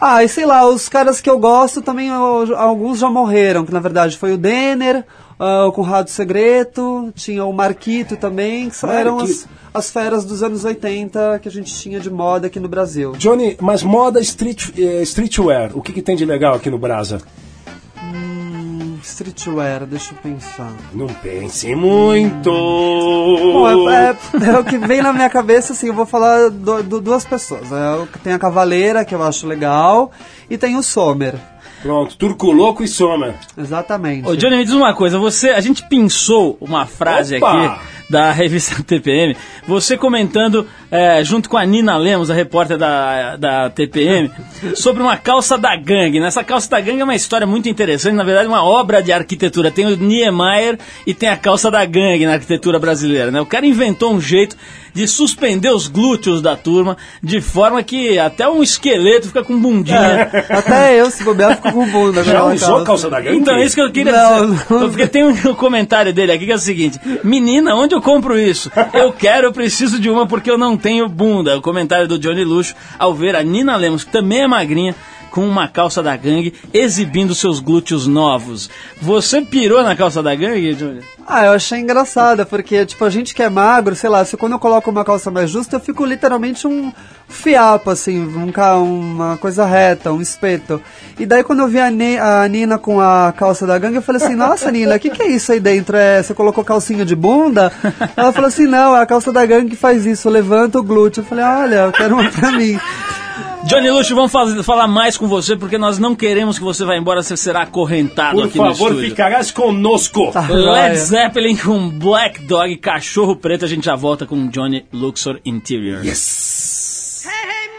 Ah, e sei lá, os caras que eu gosto também, alguns já morreram, que na verdade foi o Denner, ah, o Conrado Segreto, tinha o Marquito também, que eram as, as feras dos anos 80 que a gente tinha de moda aqui no Brasil. Johnny, mas moda street, eh, streetwear, o que, que tem de legal aqui no Brasa? Hum, streetwear, deixa eu pensar. Não pense muito. Bom, é, é- é o que vem na minha cabeça, assim, eu vou falar do, do- duas pessoas. É, tem a Cavaleira, que eu acho legal, e tem o Sommer. Pronto, Turco Louco e Soma. Exatamente. Ô, Johnny, me diz uma coisa. Você, a gente pensou uma frase Opa! aqui da (laughs) revista TPM, você comentando é, junto com a Nina Lemos, a repórter da, da TPM, (laughs) sobre uma calça da gangue. Nessa calça da gangue é uma história muito interessante, na verdade, uma obra de arquitetura. Tem o Niemeyer e tem a calça da gangue na arquitetura brasileira. Né? O cara inventou um jeito de suspender os glúteos da turma, de forma que até um esqueleto fica com bundinha. Até eu, se bobear, fico com bunda. Já com usou calça da gangue? Então, é isso que eu queria Não, dizer. não. Porque tem um (laughs) comentário dele aqui que é o seguinte: Menina, onde eu compro isso? Eu quero, eu preciso de uma porque eu não tenho bunda. O comentário do Johnny Luxo ao ver a Nina Lemos, que também é magrinha, com uma calça da gangue, exibindo seus glúteos novos. Você pirou na calça da gangue, Johnny? Ah, eu achei engraçada, porque, tipo, a gente que é magro, sei lá, se quando eu coloco uma calça mais justa, eu fico literalmente um fiapo, assim, um, uma coisa reta, um espeto. E daí quando eu vi a, Ne- a Nina com a calça da gangue, eu falei assim, nossa, Nina, o que, que é isso aí dentro? É, você colocou calcinha de bunda? Ela falou assim, não, é a calça da gangue que faz isso, levanta o glúteo. Eu falei, olha, eu quero uma pra mim. Johnny Luxo, vamos faz- falar mais com você, porque nós não queremos que você vá embora, você será acorrentado Por aqui no favor, estúdio. ficarás conosco. Led Zeppelin com Black Dog, cachorro preto. A gente já volta com Johnny Luxor Interior. Hey, hey,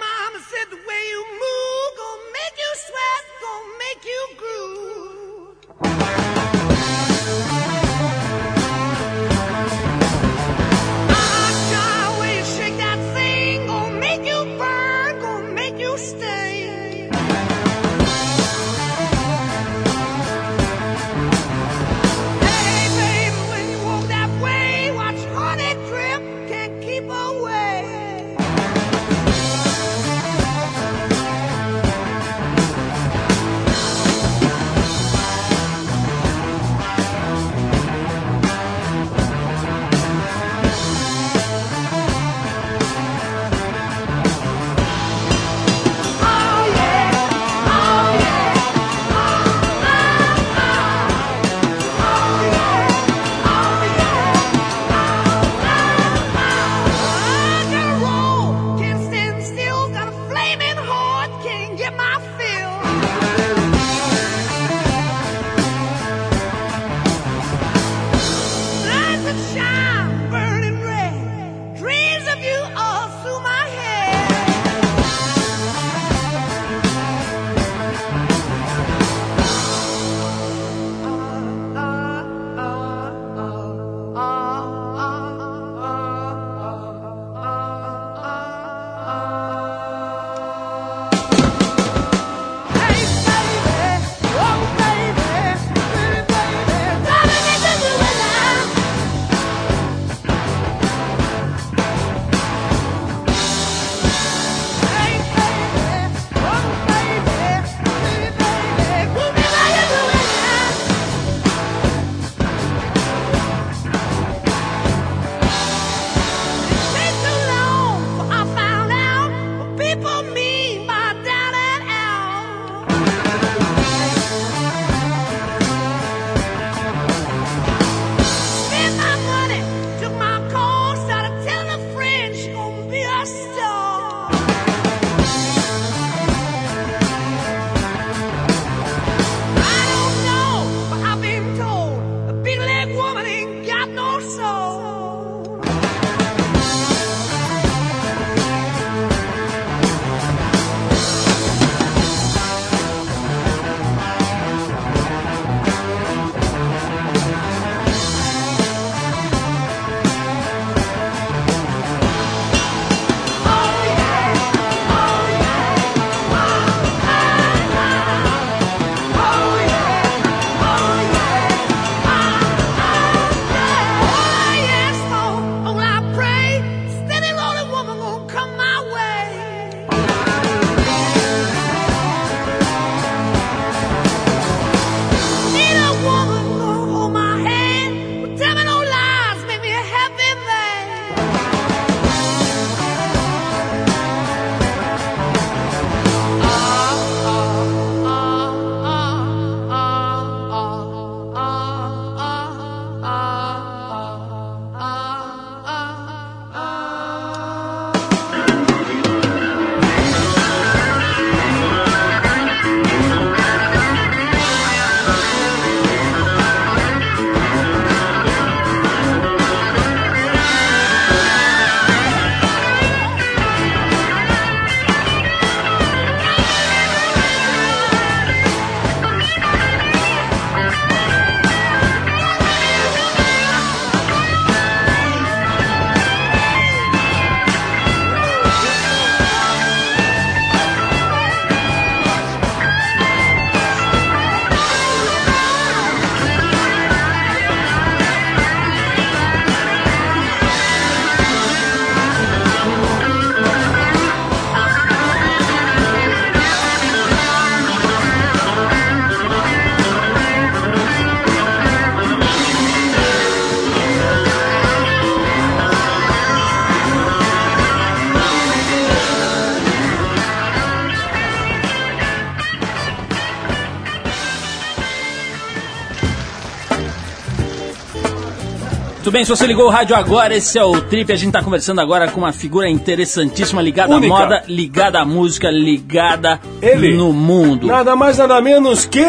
bem, se você ligou o rádio agora, esse é o Trip. A gente tá conversando agora com uma figura interessantíssima, ligada Única. à moda, ligada à música, ligada Ele. no mundo. Nada mais, nada menos que.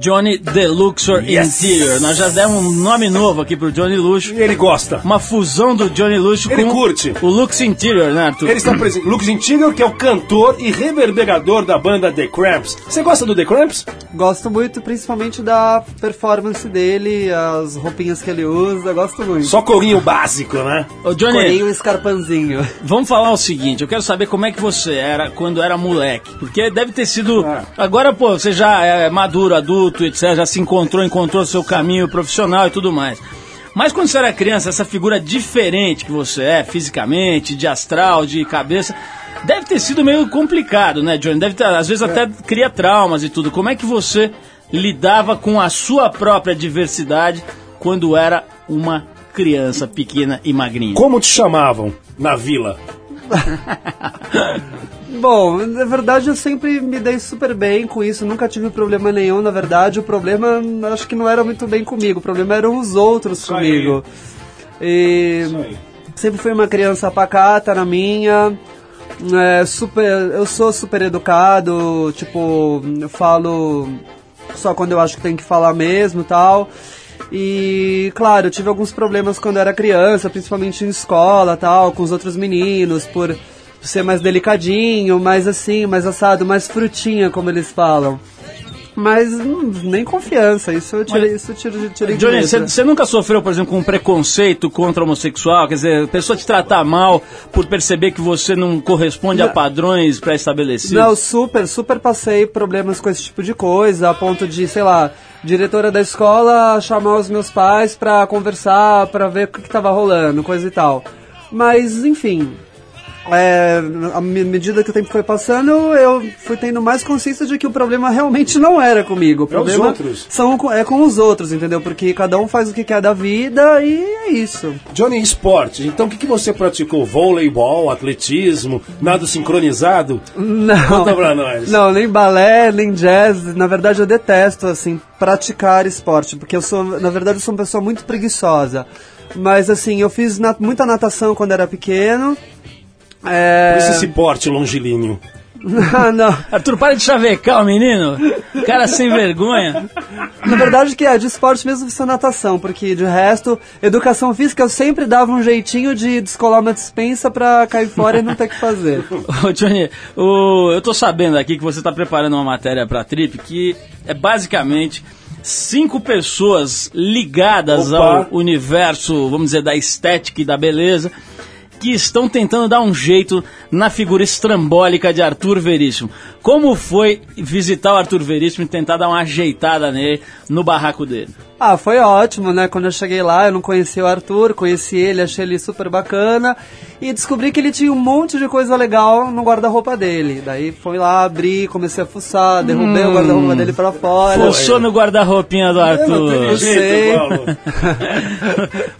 Johnny Deluxor Yes. Interior. Nós já demos um nome novo aqui pro Johnny Luxo. Ele gosta. Uma fusão do Johnny Luxo Ele com curte. o Lux Interior, né, Arthur? Ele está presente. Lucas Intiga, que é o cantor e reverberador da banda The Cramps. Você gosta do The Cramps? Gosto muito, principalmente da performance dele, as roupinhas que ele usa, gosto muito. Só corinho básico, né? Ô, Johnny, Corinho e escarpanzinho. Vamos falar o seguinte, eu quero saber como é que você era quando era moleque. Porque deve ter sido. Ah. Agora, pô, você já é maduro, adulto, etc. Já se encontrou, encontrou seu caminho profissional e tudo mais. Mas quando você era criança, essa figura diferente que você é, fisicamente, de astral, de cabeça, deve ter sido meio complicado, né, Johnny? Deve ter, às vezes até cria traumas e tudo. Como é que você lidava com a sua própria diversidade quando era uma criança pequena e magrinha? Como te chamavam na vila? (laughs) Bom, na verdade eu sempre me dei super bem com isso, nunca tive problema nenhum, na verdade. O problema acho que não era muito bem comigo, o problema eram os outros Isso aí. comigo. E aí. sempre fui uma criança pacata na minha. é, super, eu sou super educado, tipo, eu falo só quando eu acho que tem que falar mesmo tal. E, claro, eu tive alguns problemas quando era criança, principalmente em escola tal, com os outros meninos, por ser mais delicadinho, mais assim, mais assado, mais frutinha, como eles falam. Mas hum, nem confiança, isso eu tirei, isso eu tirei, tirei de Johnny, você nunca sofreu, por exemplo, com um preconceito contra homossexual? Quer dizer, a pessoa te tratar mal por perceber que você não corresponde a padrões pré-estabelecidos? Não, super, super passei problemas com esse tipo de coisa, a ponto de, sei lá, diretora da escola chamar os meus pais pra conversar, pra ver o que, que tava rolando, coisa e tal. Mas, enfim, é, à me- medida que o tempo foi passando, eu fui tendo mais consciência de que o problema realmente não era comigo. O É problema outros. São, é com os outros, entendeu? Porque cada um faz o que quer da vida e é isso. Johnny, esporte. Então o que, que você praticou? Voleibol, atletismo, nado sincronizado? Não. Conta pra nós. Não, nem balé, nem jazz. Na verdade, eu detesto, assim, praticar esporte, porque eu sou, na verdade, eu sou uma pessoa muito preguiçosa. Mas, assim, eu fiz na- muita natação quando era pequeno. É... Por isso esse porte longilíneo. Ah, não. Arthur, para de chavecar o menino. Cara sem vergonha. Na verdade, que é de esporte mesmo foi natação, porque de resto, educação física eu sempre dava um jeitinho de descolar uma dispensa pra cair fora e não ter que fazer. (laughs) Ô, Johnny, o- eu tô sabendo aqui que você tá preparando uma matéria pra Trip que é basicamente cinco pessoas ligadas Opa. ao universo, vamos dizer, da estética e da beleza, que estão tentando dar um jeito na figura estrambólica de Arthur Veríssimo. Como foi visitar o Arthur Veríssimo e tentar dar uma ajeitada nele no barraco dele? Ah, foi ótimo, né? Quando eu cheguei lá, eu não conhecia o Arthur, conheci ele, achei ele super bacana e descobri que ele tinha um monte de coisa legal no guarda-roupa dele. Daí fui lá, abri, comecei a fuçar, derrubei o guarda-roupa dele pra fora. Fuçou no guarda-roupinha do Arthur. eu jeito, sei. Paulo. (laughs)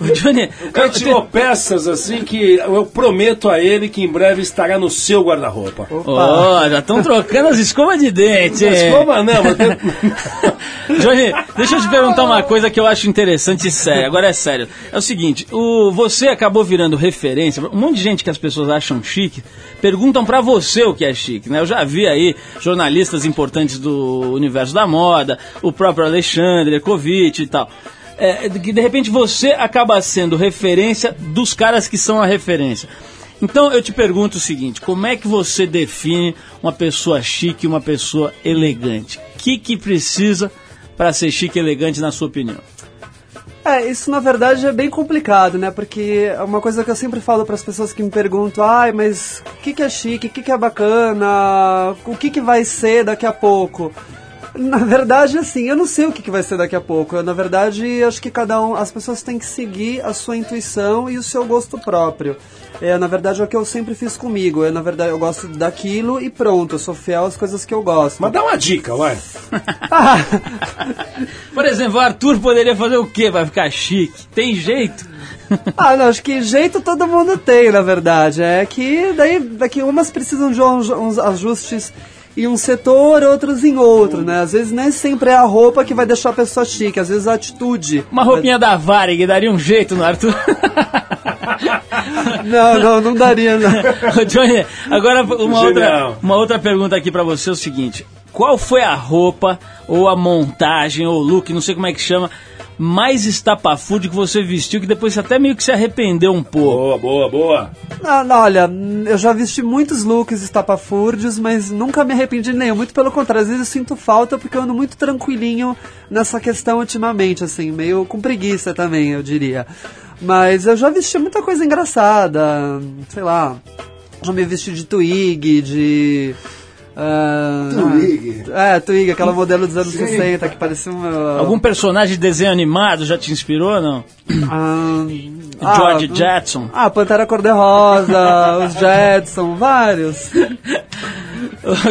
O Johnny, O cara eu- tirou peças assim que eu prometo a ele que em breve estará no seu guarda-roupa. Ó, já estão trocando as escovas de dente. Hein? como não? Mas (laughs) Johnny, deixa eu te perguntar uma coisa que eu acho interessante e séria. Agora é sério. É o seguinte, o, você acabou virando referência. Um monte de gente que as pessoas acham chique perguntam pra você o que é chique, né? Eu já vi aí jornalistas importantes do universo da moda, o próprio Alexandre Erkovic e tal. É, que de repente você acaba sendo referência dos caras que são a referência. Então eu te pergunto o seguinte: como é que você define uma pessoa chique e uma pessoa elegante? O que, que precisa pra ser chique e elegante, na sua opinião? É, isso na verdade é bem complicado, né? Porque é uma coisa que eu sempre falo para as pessoas que me perguntam: ai, mas o que, que é chique, o que, que é bacana, o que, que vai ser daqui a pouco? Na verdade, assim, eu não sei o que, que vai ser daqui a pouco. Eu, na verdade, acho que cada um, as pessoas têm que seguir a sua intuição e o seu gosto próprio. É, na verdade, é o que eu sempre fiz comigo. Eu, na verdade, eu gosto daquilo e pronto. Eu sou fiel às coisas que eu gosto. Mas dá uma dica, vai. (laughs) Por exemplo, o Arthur poderia fazer o quê? Vai ficar chique? Tem jeito? (laughs) Ah, não, acho que jeito todo mundo tem, na verdade. É que daí daqui umas precisam de uns, uns ajustes em um setor, outros em outro, né? Às vezes nem sempre é a roupa que vai deixar a pessoa chique, às vezes a atitude. Uma roupinha da Varig daria um jeito no Arthur. (laughs) Não, não, não daria, não. (laughs) Johnny, agora uma outra, uma outra pergunta aqui pra você é o seguinte: qual foi a roupa ou a montagem ou look, não sei como é que chama, mais estapafúrdio que você vestiu que depois você até meio que se arrependeu um pouco? Boa, boa, boa. Não, não, olha, eu já vesti muitos looks estapafúrdios, mas nunca me arrependi nenhum. Muito pelo contrário, às vezes eu sinto falta porque eu ando muito tranquilinho nessa questão ultimamente, assim, meio com preguiça também, eu diria. Mas eu já vesti muita coisa engraçada, sei lá, já me vesti de Twig, de... ah, Twig? É, Twig, aquela modelo dos anos 60 que parecia uma... Algum personagem de desenho animado já te inspirou ou não? Ah, (clears throat) George ah, Jetson. Ah, Pantera Cor-de-Rosa, (laughs) os Jetson, vários.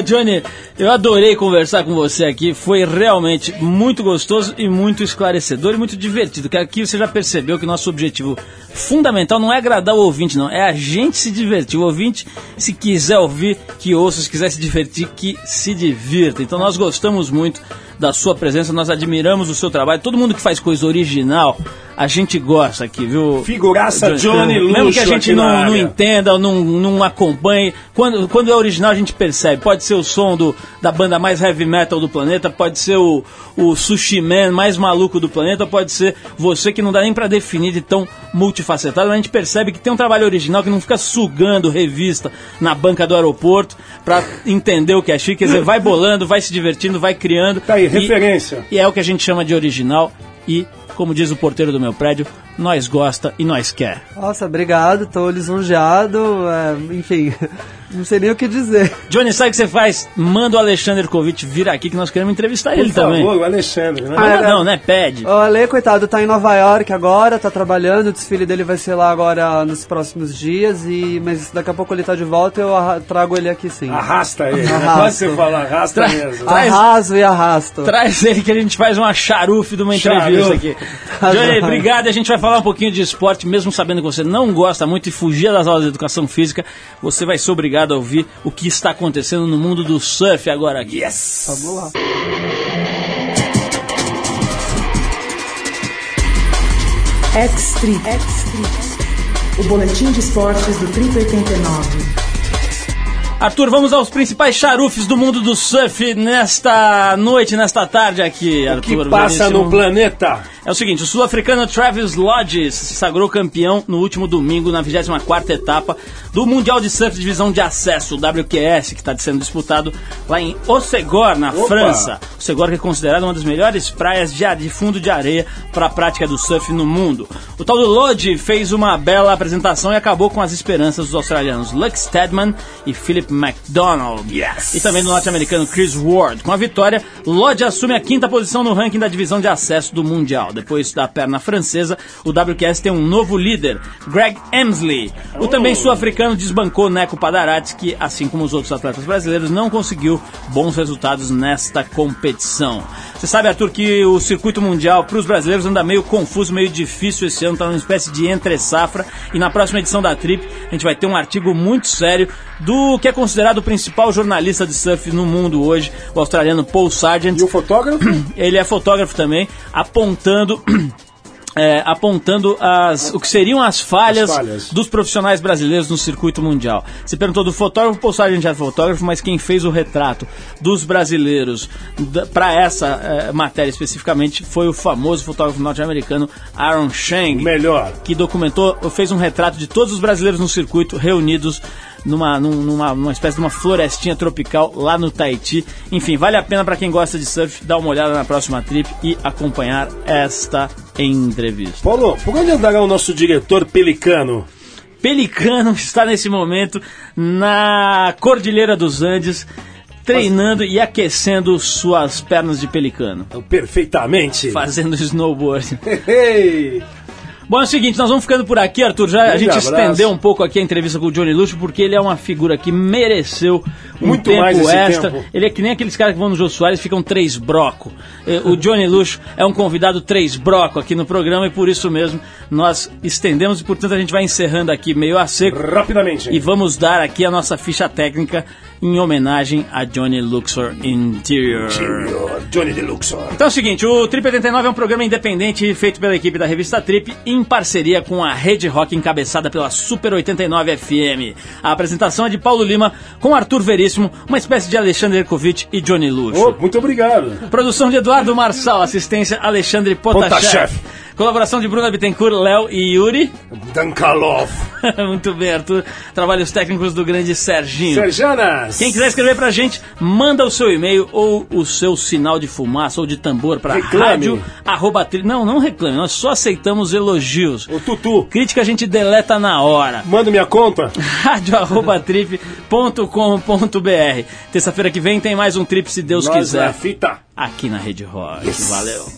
Johnny, eu adorei conversar com você aqui. Foi realmente muito gostoso e muito esclarecedor e muito divertido. Que aqui você já percebeu que nosso objetivo fundamental não é agradar o ouvinte, não. É a gente se divertir. O ouvinte, se quiser ouvir, que ouça. Se quiser se divertir, que se divirta. Então nós gostamos muito da sua presença, nós admiramos o seu trabalho. Todo mundo que faz coisa original, a gente gosta aqui, viu? Figuraça Johnny Mesmo que a Luxo gente não, não entenda não, não acompanhe. Quando, quando é original, a gente percebe. Pode ser o som do, da banda mais heavy metal do planeta, pode ser o, o Sushi Man mais maluco do planeta, pode ser você que não dá nem pra definir de tão multifacetado. Mas a gente percebe que tem um trabalho original que não fica sugando revista na banca do aeroporto pra entender o que é chique. Quer dizer, vai bolando, vai se divertindo, vai criando. Tá aí, E- referência. e é o que a gente chama de original. E, como diz o porteiro do meu prédio, nós gosta e nós quer. Nossa, obrigado, tô lisonjeado, é, enfim, (laughs) não sei nem o que dizer. Johnny, sabe o que você faz? Manda o Alexander Kovic vir aqui que nós queremos entrevistar Por ele também. favor, o Alexandre, né? Ah, Não, não, né? Pede. O Ale, coitado, tá em Nova York agora, tá trabalhando, o desfile dele vai ser lá agora nos próximos dias, e mas daqui a pouco ele tá de volta e eu trago ele aqui sim. Arrasta ele. Arrasta. Quase você fala, arrasta Tra- mesmo. traz- Arraso e arrasto. Traz ele que a gente faz uma charufe de uma entrevista Charufe. aqui. Tá Johnny, obrigado. E A gente vai falar um pouquinho de esporte, mesmo sabendo que você não gosta muito e fugia das aulas de educação física. Você vai ser obrigado a ouvir o que está acontecendo no mundo do surf agora aqui. Yes! Vamos lá. X-Trip. O boletim de esportes do Trip 89. Arthur, vamos aos principais charufes do mundo do surf nesta noite, nesta tarde aqui, O Arthur. que passa Veríssimo. no planeta? É o seguinte, o sul-africano Travis Lodge se sagrou campeão no último domingo na 24ª etapa do Mundial de Surf Divisão de Acesso, o WQS, que está sendo disputado lá em Ossegor, na Opa! França. Ossegor que é considerado uma das melhores praias de fundo de areia para a prática do surf no mundo. O tal do Lodge fez uma bela apresentação e acabou com as esperanças dos australianos Luke Stedman e Philip McDonald. Yes! E também do norte-americano Chris Ward. Com a vitória, Lodge assume a quinta posição no ranking da divisão de acesso do Mundial. Depois da perna francesa, o WQS tem um novo líder, Greg Emsley. O também sul-africano desbancou Neco Padarates, que, assim como os outros atletas brasileiros, não conseguiu bons resultados nesta competição. Você sabe, Arthur, que o circuito mundial para os brasileiros anda meio confuso, meio difícil esse ano, está numa espécie de entre-safra. E na próxima edição da Trip, a gente vai ter um artigo muito sério do que é considerado o principal jornalista de surf no mundo hoje, o australiano Paul Sargent. E o fotógrafo? (clears throat) Ele é fotógrafo também, apontando. (clears throat) é, apontando as, o que seriam as falhas, As falhas. dos profissionais brasileiros no circuito mundial. Você perguntou do fotógrafo, Paul Sargent era fotógrafo, mas quem fez o retrato dos brasileiros para essa é, matéria especificamente foi o famoso fotógrafo norte-americano Aaron Chang Melhor. que documentou, fez um retrato de todos os brasileiros no circuito reunidos numa, num- numa, numa espécie de uma florestinha tropical lá no Tahiti. Enfim, vale a pena para quem gosta de surf dar uma olhada na próxima trip e acompanhar esta entrevista. Paulo, por onde andará o nosso diretor Pelicano? Pelicano (laughs) está nesse momento na Cordilheira dos Andes, treinando e aquecendo suas pernas de pelicano, Perfeitamente. fazendo snowboard. (laughs) Hey! Bom, é o seguinte, nós vamos ficando por aqui, Arthur. Já a gente abraço. estendeu um pouco aqui a entrevista com o Johnny Luxo, porque ele é uma figura que mereceu um Muito tempo extra. tempo. Ele é que nem aqueles caras que vão no Jô Soares ficam três broco. Eh, O Johnny Luxo é um convidado três broco aqui no programa e por isso mesmo nós estendemos e, portanto, a gente vai encerrando aqui meio a seco. Rapidamente. E vamos dar aqui a nossa ficha técnica em homenagem a Johnny Luxor Interior. Johnny Deluxor. Então é o seguinte, o Trip 89 é um programa independente feito pela equipe da revista Trip em parceria com a Rede Rock encabeçada pela Super 89 FM. A apresentação é de Paulo Lima com Arthur Veríssimo, uma espécie de Alexandre Erkovic e Johnny Luxo. Oh, muito obrigado. Produção de Eduardo Marçal, assistência Alexandre Potashev. Potashev. Colaboração de Bruna Bittencourt, Léo e Yuri. Dankalov. (laughs) Muito bem, Arthur. Trabalhos técnicos do grande Serginho. Serjanas. Quem quiser escrever pra gente, manda o seu e-mail ou o seu sinal de fumaça ou de tambor pra rádio arroba tri- Não, não reclame, nós só aceitamos elogios. O Tutu. Crítica a gente deleta na hora. Manda minha conta. (laughs) rádio.trip.com.br Terça-feira que vem tem mais um trip, se Deus Nós quiser, na fita. aqui na Rede Rock. Valeu.